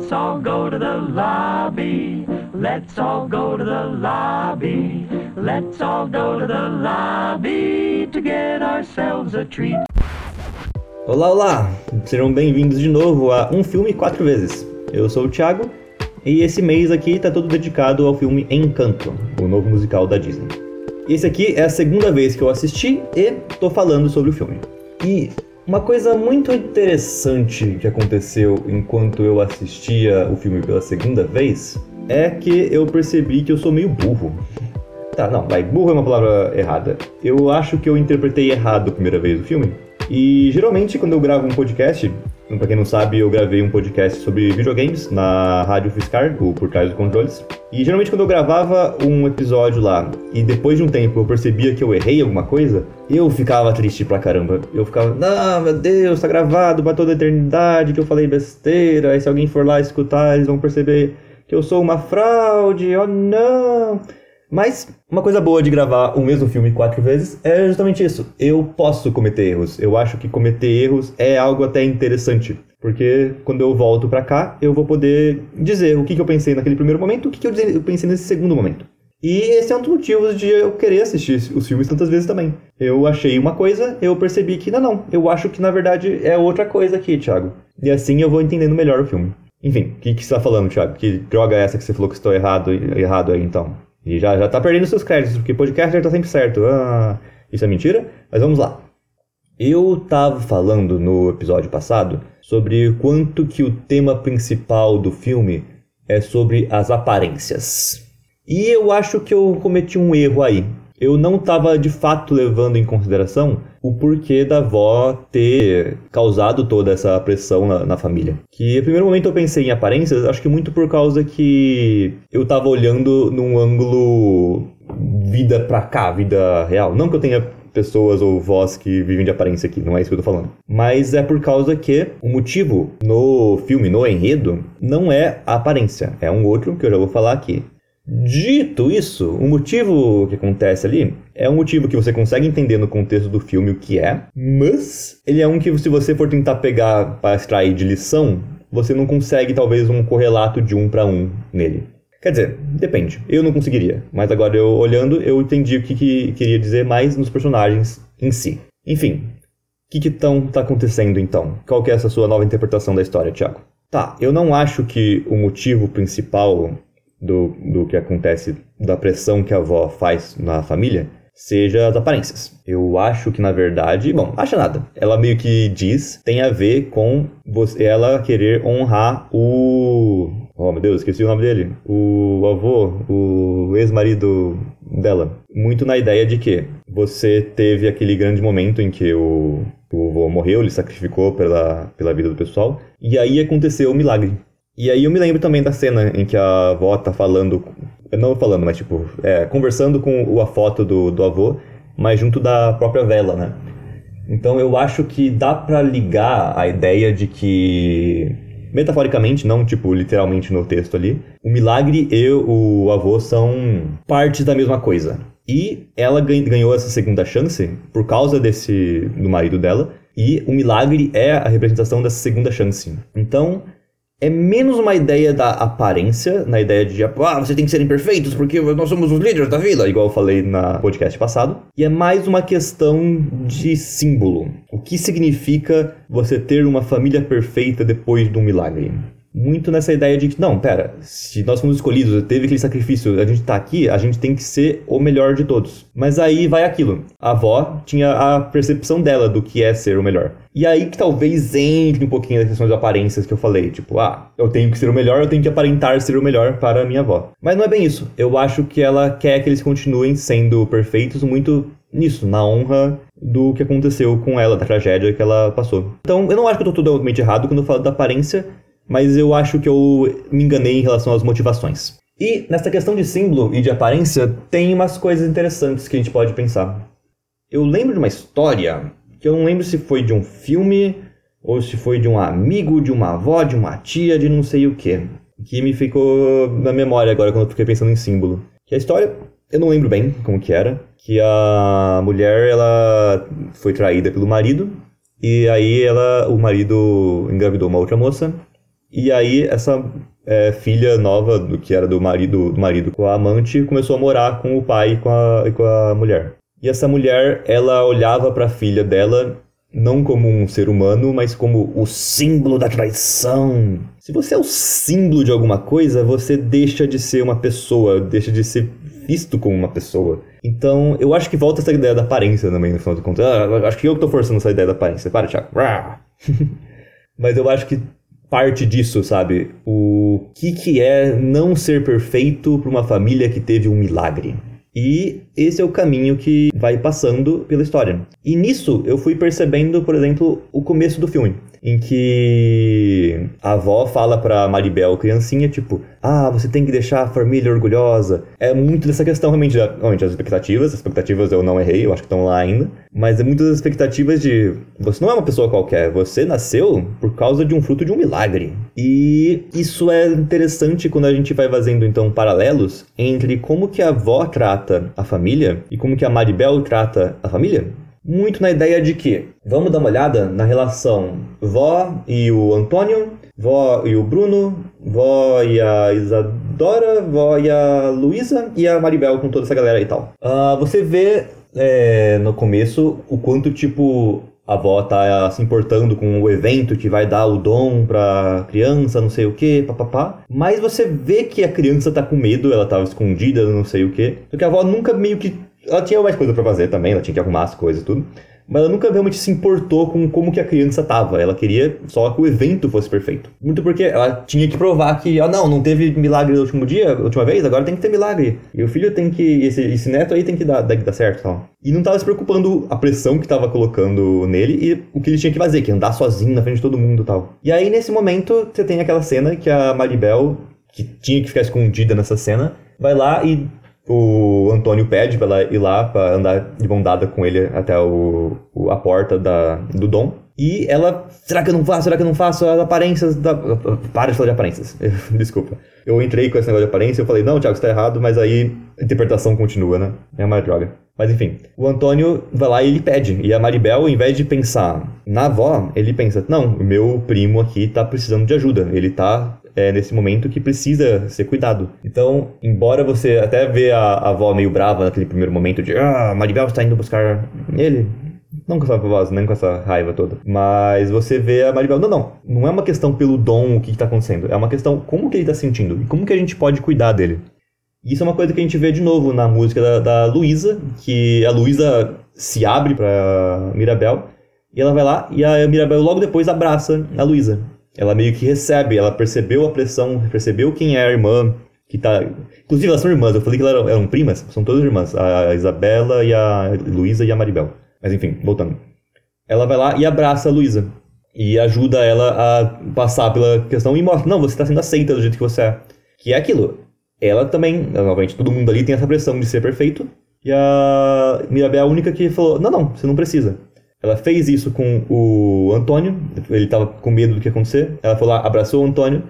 Let's all go to the lobby. Let's all go to the lobby. Let's all go to the lobby to get ourselves a treat. Olá, olá! Sejam bem-vindos de novo a Um Filme Quatro Vezes. Eu sou o Thiago e esse mês aqui tá todo dedicado ao filme Encanto, o novo musical da Disney. Esse aqui é a segunda vez que eu assisti e tô falando sobre o filme. E uma coisa muito interessante que aconteceu enquanto eu assistia o filme pela segunda vez é que eu percebi que eu sou meio burro. Tá, não, vai, burro é uma palavra errada. Eu acho que eu interpretei errado a primeira vez o filme. E geralmente quando eu gravo um podcast, Pra quem não sabe, eu gravei um podcast sobre videogames na Rádio Fiscar, o Por Trás dos Controles. E geralmente quando eu gravava um episódio lá e depois de um tempo eu percebia que eu errei alguma coisa, eu ficava triste pra caramba. Eu ficava, não, meu Deus, tá gravado pra toda a eternidade que eu falei besteira. Aí se alguém for lá escutar, eles vão perceber que eu sou uma fraude. Oh não! Mas uma coisa boa de gravar o mesmo filme quatro vezes é justamente isso. Eu posso cometer erros. Eu acho que cometer erros é algo até interessante. Porque quando eu volto pra cá, eu vou poder dizer o que, que eu pensei naquele primeiro momento, o que, que eu pensei nesse segundo momento. E esse é um dos motivos de eu querer assistir os filmes tantas vezes também. Eu achei uma coisa, eu percebi que não, não. Eu acho que na verdade é outra coisa aqui, Thiago. E assim eu vou entendendo melhor o filme. Enfim, o que, que você tá falando, Thiago? Que droga é essa que você falou que estou errado, errado aí então? E já, já tá perdendo seus créditos, porque podcaster tá sempre certo. Ah, isso é mentira? Mas vamos lá. Eu tava falando no episódio passado sobre quanto que o tema principal do filme é sobre as aparências. E eu acho que eu cometi um erro aí eu não estava de fato levando em consideração o porquê da avó ter causado toda essa pressão na, na, família. Que no primeiro momento eu pensei em aparências, acho que muito por causa que eu estava olhando num ângulo vida pra cá, vida real. Não que eu tenha pessoas ou vós que vivem de aparência aqui, não é isso que eu tô falando. Mas é por causa que o motivo no filme, no enredo, não é a aparência, é um outro que eu já vou falar aqui. Dito isso, o motivo que acontece ali é um motivo que você consegue entender no contexto do filme o que é, mas ele é um que se você for tentar pegar para extrair de lição, você não consegue talvez um correlato de um para um nele. Quer dizer, depende. Eu não conseguiria, mas agora eu olhando, eu entendi o que, que queria dizer mais nos personagens em si. Enfim, o que, que tão, tá acontecendo então? Qual que é essa sua nova interpretação da história, Thiago? Tá, eu não acho que o motivo principal do, do que acontece, da pressão que a avó faz na família, seja as aparências. Eu acho que, na verdade, bom, acha nada. Ela meio que diz, tem a ver com você, ela querer honrar o. Oh, meu Deus, esqueci o nome dele. O avô, o ex-marido dela. Muito na ideia de que você teve aquele grande momento em que o, o avô morreu, ele sacrificou pela, pela vida do pessoal, e aí aconteceu o milagre. E aí eu me lembro também da cena em que a avó tá falando, não falando, mas tipo, é, conversando com a foto do, do avô, mas junto da própria vela, né? Então eu acho que dá para ligar a ideia de que, metaforicamente, não tipo literalmente no texto ali, o milagre e o avô são partes da mesma coisa. E ela ganhou essa segunda chance por causa desse do marido dela, e o milagre é a representação dessa segunda chance. Então, é menos uma ideia da aparência, na ideia de, ah, você tem que ser imperfeitos porque nós somos os líderes da vila, igual eu falei na podcast passado, e é mais uma questão de símbolo. O que significa você ter uma família perfeita depois de um milagre? Muito nessa ideia de que, não, pera, se nós fomos escolhidos, teve aquele sacrifício, a gente tá aqui, a gente tem que ser o melhor de todos. Mas aí vai aquilo. A avó tinha a percepção dela do que é ser o melhor. E aí que talvez entre um pouquinho das questões de aparências que eu falei. Tipo, ah, eu tenho que ser o melhor, eu tenho que aparentar ser o melhor para a minha avó. Mas não é bem isso. Eu acho que ela quer que eles continuem sendo perfeitos muito nisso, na honra do que aconteceu com ela, da tragédia que ela passou. Então, eu não acho que eu tô totalmente errado quando eu falo da aparência, mas eu acho que eu me enganei em relação às motivações. E nessa questão de símbolo e de aparência, tem umas coisas interessantes que a gente pode pensar. Eu lembro de uma história que eu não lembro se foi de um filme ou se foi de um amigo, de uma avó, de uma tia, de não sei o que, que me ficou na memória agora quando eu fiquei pensando em símbolo. Que a história, eu não lembro bem como que era, que a mulher ela foi traída pelo marido e aí ela, o marido engravidou uma outra moça E aí essa é, filha nova, do que era do marido, do marido com a amante, começou a morar com o pai e com a, com a mulher. E essa mulher, ela olhava para a filha dela não como um ser humano, mas como o símbolo da traição. Se você é o símbolo de alguma coisa, você deixa de ser uma pessoa, deixa de ser visto como uma pessoa. Então, eu acho que volta essa ideia da aparência também, no final do conto. Ah, acho que eu que tô forçando essa ideia da aparência. Para, Thiago. mas eu acho que parte disso, sabe? O que, que é não ser perfeito para uma família que teve um milagre. E esse é o caminho que vai passando pela história. E nisso eu fui percebendo, por exemplo, o começo do filme em que a avó fala pra Maribel, criancinha, tipo, ah, você tem que deixar a família orgulhosa. É muito dessa questão realmente, realmente as expectativas, as expectativas eu não errei, eu acho que estão lá ainda, mas é muitas expectativas de você não é uma pessoa qualquer, você nasceu por causa de um fruto de um milagre. E isso é interessante quando a gente vai fazendo então paralelos entre como que a avó trata a família e como que a Maribel trata a família muito na ideia de que vamos dar uma olhada na relação vó e o Antônio, vó e o Bruno, vó e a Isadora, vó e a Luísa e a Maribel com toda essa galera e tal. Uh, você vê é, no começo o quanto tipo a avó tá se importando com o evento que vai dar o dom pra criança, não sei o que, papapá. Mas você vê que a criança tá com medo, ela tava escondida, não sei o que. Porque a avó nunca meio que ela tinha mais coisa para fazer também, ela tinha que arrumar as coisas tudo. Mas ela nunca realmente se importou com como que a criança tava. Ela queria só que o evento fosse perfeito. Muito porque ela tinha que provar que, ah, não, não teve milagre no último dia, última vez, agora tem que ter milagre. E o filho tem que, esse, esse neto aí tem que dar, dar certo tal. E não tava se preocupando a pressão que tava colocando nele e o que ele tinha que fazer, que andar sozinho na frente de todo mundo tal. E aí, nesse momento, você tem aquela cena que a Maribel, que tinha que ficar escondida nessa cena, vai lá e o Antônio pede pra ela ir lá pra andar de mão dada com ele até o, o, a porta da, do Dom. E ela, será que eu não faço? Será que eu não faço? As aparências da. Para de falar de aparências. Desculpa. Eu entrei com esse negócio de aparência, eu falei, não, Thiago, você tá errado, mas aí a interpretação continua, né? É uma droga. Mas enfim, o Antônio vai lá e ele pede. E a Maribel, ao invés de pensar na avó, ele pensa: não, meu primo aqui tá precisando de ajuda. Ele tá é, nesse momento que precisa ser cuidado. Então, embora você até vê a, a avó meio brava naquele primeiro momento de ah, Maribel está indo buscar ele, não com essa voz, nem com essa raiva toda. Mas você vê a Maribel. Não, não. Não é uma questão pelo dom o que está acontecendo. É uma questão como que ele está sentindo e como que a gente pode cuidar dele. Isso é uma coisa que a gente vê de novo na música da, da Luísa, que a Luísa se abre para Mirabel e ela vai lá e a Mirabel logo depois abraça a Luísa ela meio que recebe, ela percebeu a pressão, percebeu quem é a irmã que tá. Inclusive, elas são irmãs, eu falei que elas eram, eram primas, são todas irmãs, a Isabela e a Luísa e a Maribel. Mas enfim, voltando. Ela vai lá e abraça a Luísa. E ajuda ela a passar pela questão e mostra: não, você está sendo aceita do jeito que você é. Que é aquilo. Ela também, novamente, todo mundo ali tem essa pressão de ser perfeito. E a Mirabel é a única que falou: não, não, você não precisa. Ela fez isso com o Antônio, ele estava com medo do que ia acontecer. Ela foi lá, abraçou o Antônio,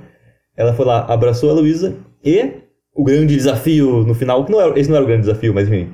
ela foi lá, abraçou a Luísa, e o grande desafio no final, que não era, esse não era o grande desafio, mas enfim,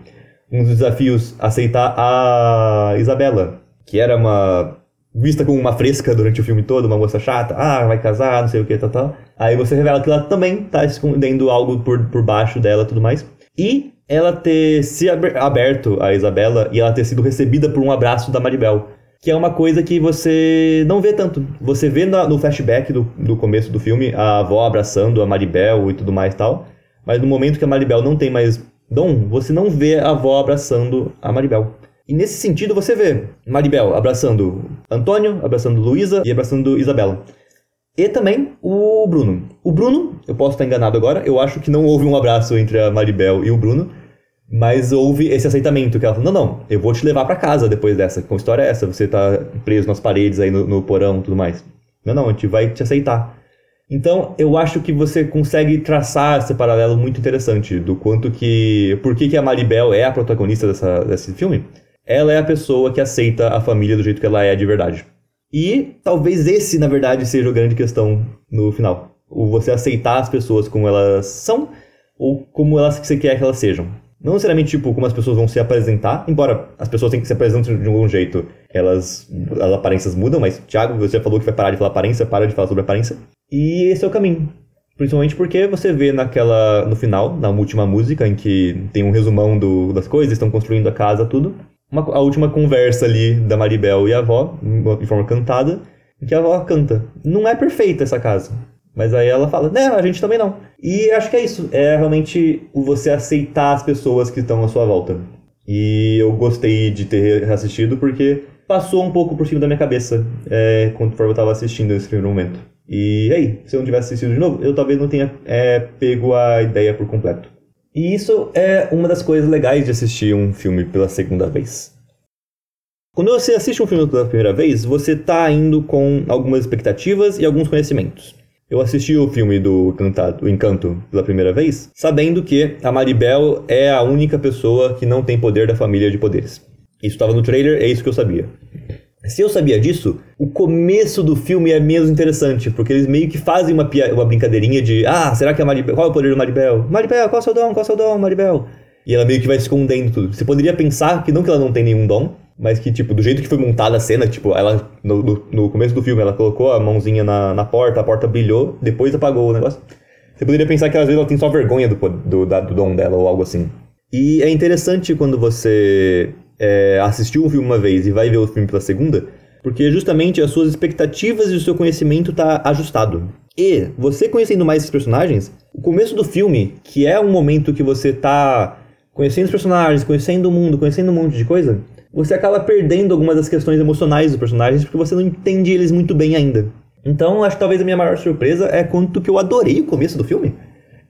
um dos desafios, aceitar a Isabela, que era uma vista como uma fresca durante o filme todo, uma moça chata, ah, vai casar, não sei o que, tal, tal. Aí você revela que ela também tá escondendo algo por, por baixo dela tudo mais. E ela ter se aberto a Isabela e ela ter sido recebida por um abraço da Maribel. Que é uma coisa que você não vê tanto. Você vê no flashback do, do começo do filme a avó abraçando a Maribel e tudo mais e tal. Mas no momento que a Maribel não tem mais dom, você não vê a avó abraçando a Maribel. E nesse sentido você vê Maribel abraçando Antônio, abraçando Luísa e abraçando Isabela. E também o Bruno. O Bruno, eu posso estar enganado agora, eu acho que não houve um abraço entre a Maribel e o Bruno, mas houve esse aceitamento, que ela falou, não, não, eu vou te levar para casa depois dessa. Que história é essa? Você tá preso nas paredes aí no, no porão e tudo mais. Não, não, a gente vai te aceitar. Então, eu acho que você consegue traçar esse paralelo muito interessante do quanto que... Por que, que a Maribel é a protagonista dessa, desse filme? Ela é a pessoa que aceita a família do jeito que ela é de verdade. E talvez esse, na verdade, seja a grande questão no final. O você aceitar as pessoas como elas são ou como elas que você quer que elas sejam. Não necessariamente, tipo, como as pessoas vão se apresentar, embora as pessoas tenham que se apresentar de algum jeito, elas, as aparências mudam, mas, Thiago, você falou que vai parar de falar aparência, para de falar sobre aparência. E esse é o caminho. Principalmente porque você vê naquela. no final, na última música, em que tem um resumão do, das coisas, estão construindo a casa, tudo. Uma, a última conversa ali da Maribel e a avó, de forma cantada, que a avó canta. Não é perfeita essa casa. Mas aí ela fala, né, a gente também não. E acho que é isso. É realmente você aceitar as pessoas que estão à sua volta. E eu gostei de ter assistido porque passou um pouco por cima da minha cabeça é, conforme eu estava assistindo nesse primeiro momento. E aí, se eu não tivesse assistido de novo, eu talvez não tenha é, pego a ideia por completo. E isso é uma das coisas legais de assistir um filme pela segunda vez. Quando você assiste um filme pela primeira vez, você está indo com algumas expectativas e alguns conhecimentos. Eu assisti o filme do o Encanto pela primeira vez, sabendo que a Maribel é a única pessoa que não tem poder da família de poderes. Isso estava no trailer, é isso que eu sabia. Se eu sabia disso, o começo do filme é menos interessante, porque eles meio que fazem uma, uma brincadeirinha de Ah, será que a Maribel. Qual é o poder do Maribel? Maribel, qual é o seu dom? Qual é o seu dom, Maribel? E ela meio que vai escondendo tudo. Você poderia pensar que não que ela não tem nenhum dom, mas que, tipo, do jeito que foi montada a cena, tipo, ela, no, no, no começo do filme, ela colocou a mãozinha na, na porta, a porta brilhou, depois apagou o negócio. Você poderia pensar que às vezes ela tem só vergonha do, do, da, do dom dela ou algo assim. E é interessante quando você é, assistiu um filme uma vez e vai ver o filme pela segunda, porque justamente as suas expectativas e o seu conhecimento tá ajustado. E você conhecendo mais esses personagens, o começo do filme, que é um momento que você tá conhecendo os personagens, conhecendo o mundo, conhecendo um monte de coisa, você acaba perdendo algumas das questões emocionais dos personagens porque você não entende eles muito bem ainda. Então, acho que talvez a minha maior surpresa é quanto que eu adorei o começo do filme.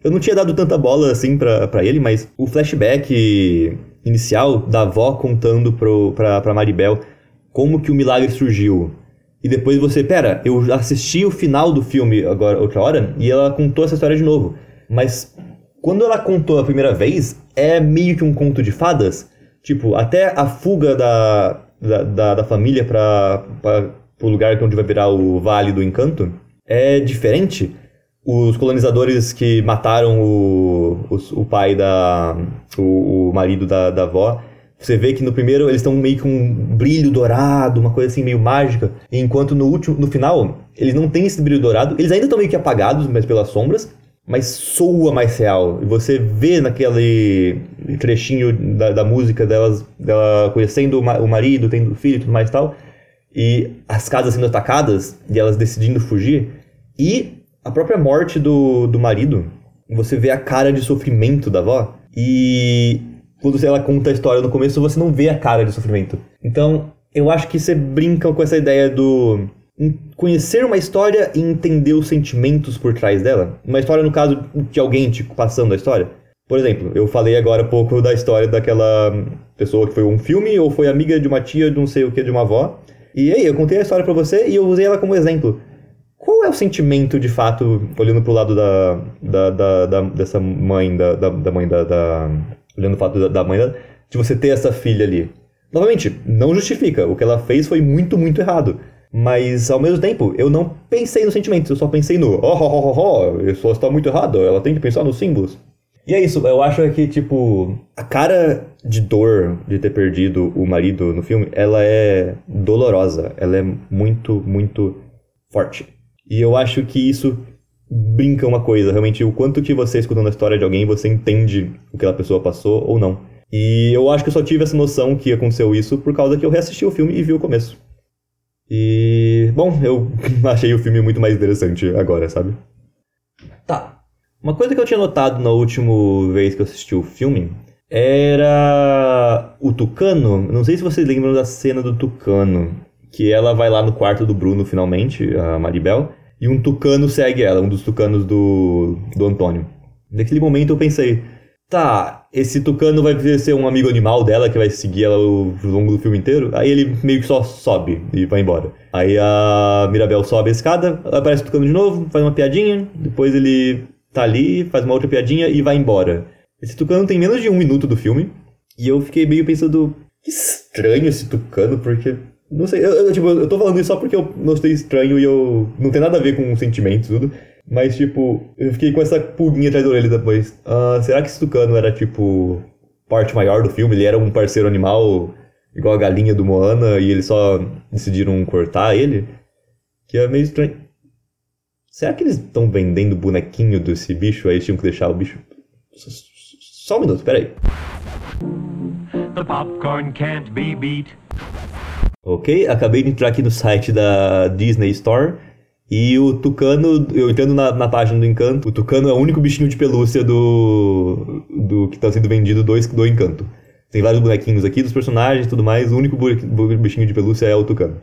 Eu não tinha dado tanta bola assim para ele, mas o flashback inicial da avó contando pro, pra, pra Maribel como que o milagre surgiu. E depois você, pera, eu assisti o final do filme agora outra hora e ela contou essa história de novo. Mas quando ela contou a primeira vez, é meio que um conto de fadas. Tipo, até a fuga da, da, da, da família para o lugar onde vai virar o Vale do Encanto é diferente os colonizadores que mataram o, o, o pai da. O, o, marido da, da avó. Você vê que no primeiro eles estão meio com um brilho dourado, uma coisa assim meio mágica. Enquanto no último, no final, eles não têm esse brilho dourado. Eles ainda estão meio que apagados, mas pelas sombras. Mas soa mais real. E você vê naquele trechinho da, da música delas, dela conhecendo o marido, tendo filho e tudo mais e tal. E as casas sendo atacadas e elas decidindo fugir. E a própria morte do, do marido, você vê a cara de sofrimento da avó. E quando ela conta a história no começo, você não vê a cara de sofrimento. Então, eu acho que você brinca com essa ideia do conhecer uma história e entender os sentimentos por trás dela. Uma história, no caso, de alguém te passando a história. Por exemplo, eu falei agora um pouco da história daquela pessoa que foi um filme ou foi amiga de uma tia de não sei o que, de uma avó. E aí, eu contei a história para você e eu usei ela como exemplo. Qual é o sentimento, de fato, olhando pro lado da, da, da, da dessa mãe, da, da, da mãe da, da, Olhando o fato da, da mãe, de você ter essa filha ali? Novamente, não justifica. O que ela fez foi muito, muito errado. Mas, ao mesmo tempo, eu não pensei nos sentimentos, eu só pensei no... Oh, oh, oh, oh, isso está muito errado, ela tem que pensar nos símbolos. E é isso, eu acho que, tipo, a cara de dor de ter perdido o marido no filme, ela é dolorosa, ela é muito, muito forte. E eu acho que isso brinca uma coisa, realmente, o quanto que você escutando a história de alguém, você entende o que aquela pessoa passou ou não. E eu acho que eu só tive essa noção que aconteceu isso por causa que eu reassisti o filme e vi o começo. E, bom, eu achei o filme muito mais interessante agora, sabe? Tá. Uma coisa que eu tinha notado na última vez que eu assisti o filme era o Tucano. Não sei se vocês lembram da cena do Tucano que ela vai lá no quarto do Bruno finalmente, a Maribel, e um tucano segue ela, um dos tucanos do, do Antônio. Naquele momento eu pensei, tá, esse tucano vai ser um amigo animal dela que vai seguir ela ao longo do filme inteiro. Aí ele meio que só sobe e vai embora. Aí a Mirabel sobe a escada, aparece o tucano de novo, faz uma piadinha, depois ele tá ali, faz uma outra piadinha e vai embora. Esse tucano tem menos de um minuto do filme, e eu fiquei meio pensando, que estranho esse tucano, porque não sei, eu, eu, tipo, eu tô falando isso só porque eu gostei estranho e eu. Não tem nada a ver com sentimentos tudo. Mas, tipo, eu fiquei com essa pulguinha atrás da orelha depois. Uh, será que esse tucano era, tipo, parte maior do filme? Ele era um parceiro animal igual a galinha do Moana e eles só decidiram cortar ele? Que é meio estranho. Será que eles estão vendendo bonequinho desse bicho? Aí eles tinham que deixar o bicho. Só um minuto, peraí. The popcorn can't be beat. Ok, acabei de entrar aqui no site da Disney Store. E o Tucano, eu entendo na, na página do Encanto, o Tucano é o único bichinho de pelúcia do, do que está sendo vendido do, do Encanto. Tem vários bonequinhos aqui dos personagens e tudo mais, o único bichinho de pelúcia é o Tucano.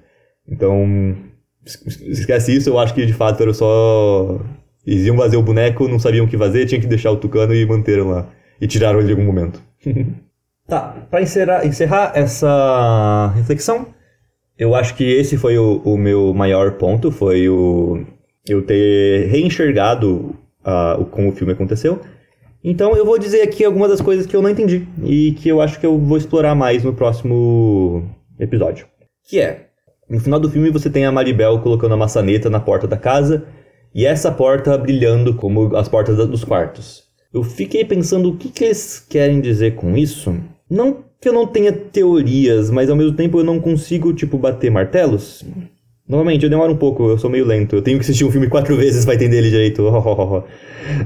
Então, esquece isso, eu acho que de fato era só. Eles iam fazer o boneco, não sabiam o que fazer, tinha que deixar o Tucano e manteram lá. E tiraram ele em algum momento. tá, para encerrar, encerrar essa reflexão, eu acho que esse foi o, o meu maior ponto, foi o eu ter reenxergado uh, como o filme aconteceu. Então eu vou dizer aqui algumas das coisas que eu não entendi e que eu acho que eu vou explorar mais no próximo episódio. Que é, no final do filme você tem a Maribel colocando a maçaneta na porta da casa e essa porta brilhando como as portas dos quartos. Eu fiquei pensando o que, que eles querem dizer com isso. Não que eu não tenha teorias, mas ao mesmo tempo eu não consigo, tipo, bater martelos. Novamente, eu demoro um pouco, eu sou meio lento. Eu tenho que assistir um filme quatro vezes para entender ele direito.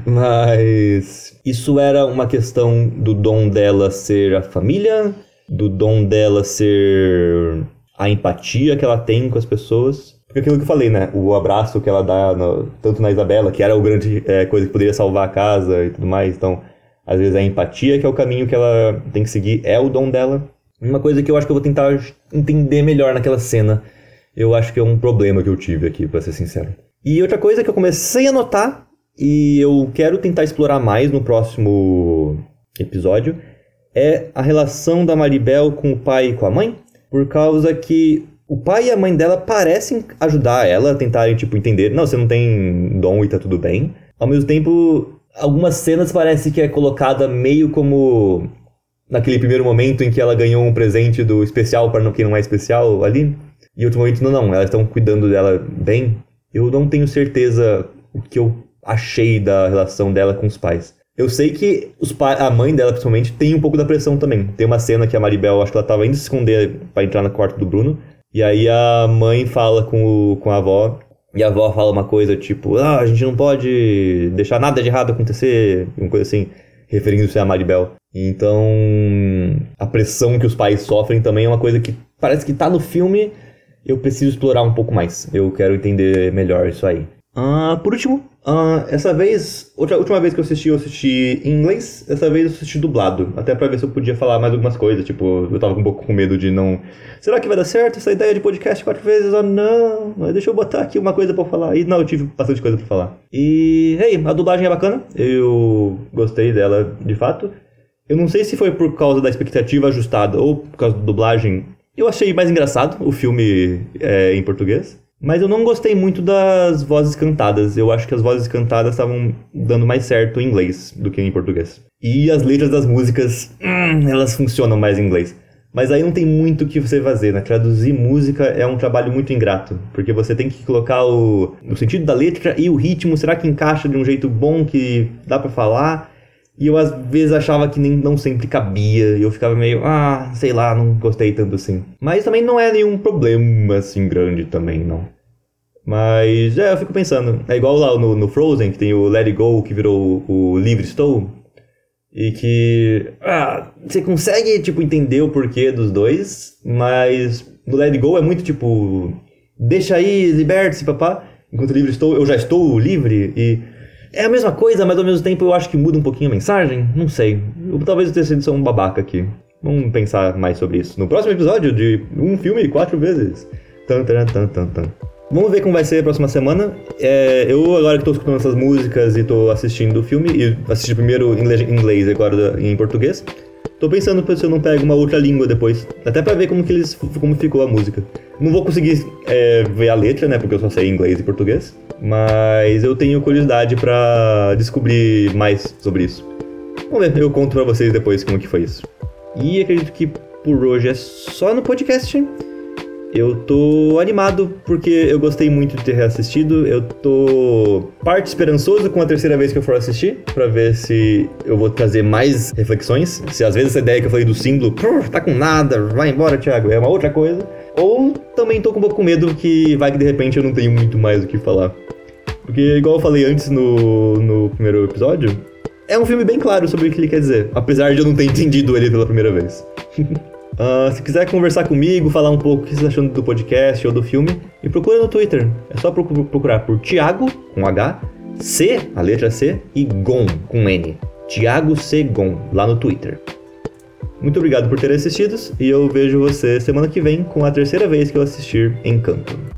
Mas isso era uma questão do dom dela ser a família, do dom dela ser a empatia que ela tem com as pessoas. Porque aquilo que eu falei, né? O abraço que ela dá no, tanto na Isabela, que era o grande é, coisa que poderia salvar a casa e tudo mais. Então, às vezes a empatia, que é o caminho que ela tem que seguir, é o dom dela. Uma coisa que eu acho que eu vou tentar entender melhor naquela cena. Eu acho que é um problema que eu tive aqui, para ser sincero. E outra coisa que eu comecei a notar, e eu quero tentar explorar mais no próximo episódio, é a relação da Maribel com o pai e com a mãe. Por causa que o pai e a mãe dela parecem ajudar ela a tentarem, tipo, entender, não, você não tem dom e tá tudo bem. Ao mesmo tempo, algumas cenas parece que é colocada meio como naquele primeiro momento em que ela ganhou um presente do especial para quem não é especial ali. E outro momento, não, não, elas estão cuidando dela bem. Eu não tenho certeza o que eu achei da relação dela com os pais. Eu sei que os a mãe dela, principalmente, tem um pouco da pressão também. Tem uma cena que a Maribel, acho que ela tava indo se esconder para entrar no quarto do Bruno. E aí a mãe fala com, o, com a avó. E a avó fala uma coisa tipo: Ah, a gente não pode deixar nada de errado acontecer. Uma coisa assim, referindo-se a Maribel. Então, a pressão que os pais sofrem também é uma coisa que parece que tá no filme. Eu preciso explorar um pouco mais. Eu quero entender melhor isso aí. Uh, por último, uh, essa vez, outra última vez que eu assisti, eu assisti em inglês, essa vez eu assisti dublado, até pra ver se eu podia falar mais algumas coisas, tipo, eu tava um pouco com medo de não... Será que vai dar certo essa ideia de podcast quatro vezes? Ah, não, deixa eu botar aqui uma coisa pra falar. E não, eu tive bastante coisa pra falar. E, hey, a dublagem é bacana, eu gostei dela de fato. Eu não sei se foi por causa da expectativa ajustada ou por causa da dublagem. Eu achei mais engraçado o filme é, em português. Mas eu não gostei muito das vozes cantadas. Eu acho que as vozes cantadas estavam dando mais certo em inglês do que em português. E as letras das músicas, hum, elas funcionam mais em inglês. Mas aí não tem muito o que você fazer, né? Traduzir música é um trabalho muito ingrato, porque você tem que colocar o, o sentido da letra e o ritmo, será que encaixa de um jeito bom que dá para falar? E eu às vezes achava que nem, não sempre cabia, e eu ficava meio, ah, sei lá, não gostei tanto assim. Mas também não é nenhum problema assim grande também, não. Mas é, eu fico pensando, é igual lá no, no Frozen, que tem o Let It Go, que virou o, Livre Estou, e que ah, você consegue tipo entender o porquê dos dois, mas no Let It Go é muito tipo, deixa aí, liberte-se, papá. Enquanto livre estou, eu já estou livre e é a mesma coisa, mas ao mesmo tempo eu acho que muda um pouquinho a mensagem. Não sei. Eu, talvez eu tenha sido um babaca aqui. Vamos pensar mais sobre isso no próximo episódio de um filme quatro vezes. Tan, tan, tan, tan, tan. Vamos ver como vai ser a próxima semana. É, eu, agora que estou escutando essas músicas e estou assistindo o filme, e assisti primeiro em inglês e agora em português, Tô pensando se eu não pego uma outra língua depois. Até pra ver como que eles como ficou a música. Não vou conseguir é, ver a letra, né? Porque eu só sei inglês e português. Mas eu tenho curiosidade para descobrir mais sobre isso. Vamos ver, eu conto pra vocês depois como que foi isso. E acredito que por hoje é só no podcast. Eu tô animado porque eu gostei muito de ter reassistido. Eu tô parte esperançoso com a terceira vez que eu for assistir, para ver se eu vou trazer mais reflexões. Se às vezes essa ideia que eu falei do símbolo, tá com nada, vai embora, Thiago, é uma outra coisa. Ou também tô com um pouco com medo que vai que de repente eu não tenho muito mais o que falar. Porque, igual eu falei antes no, no primeiro episódio, é um filme bem claro sobre o que ele quer dizer, apesar de eu não ter entendido ele pela primeira vez. Uh, se quiser conversar comigo, falar um pouco o que você está achando do podcast ou do filme, me procura no Twitter. É só procurar por Thiago, com H, C, a letra C, e Gon, com N. Thiago C. Gon, lá no Twitter. Muito obrigado por ter assistido e eu vejo você semana que vem com a terceira vez que eu assistir Encanto.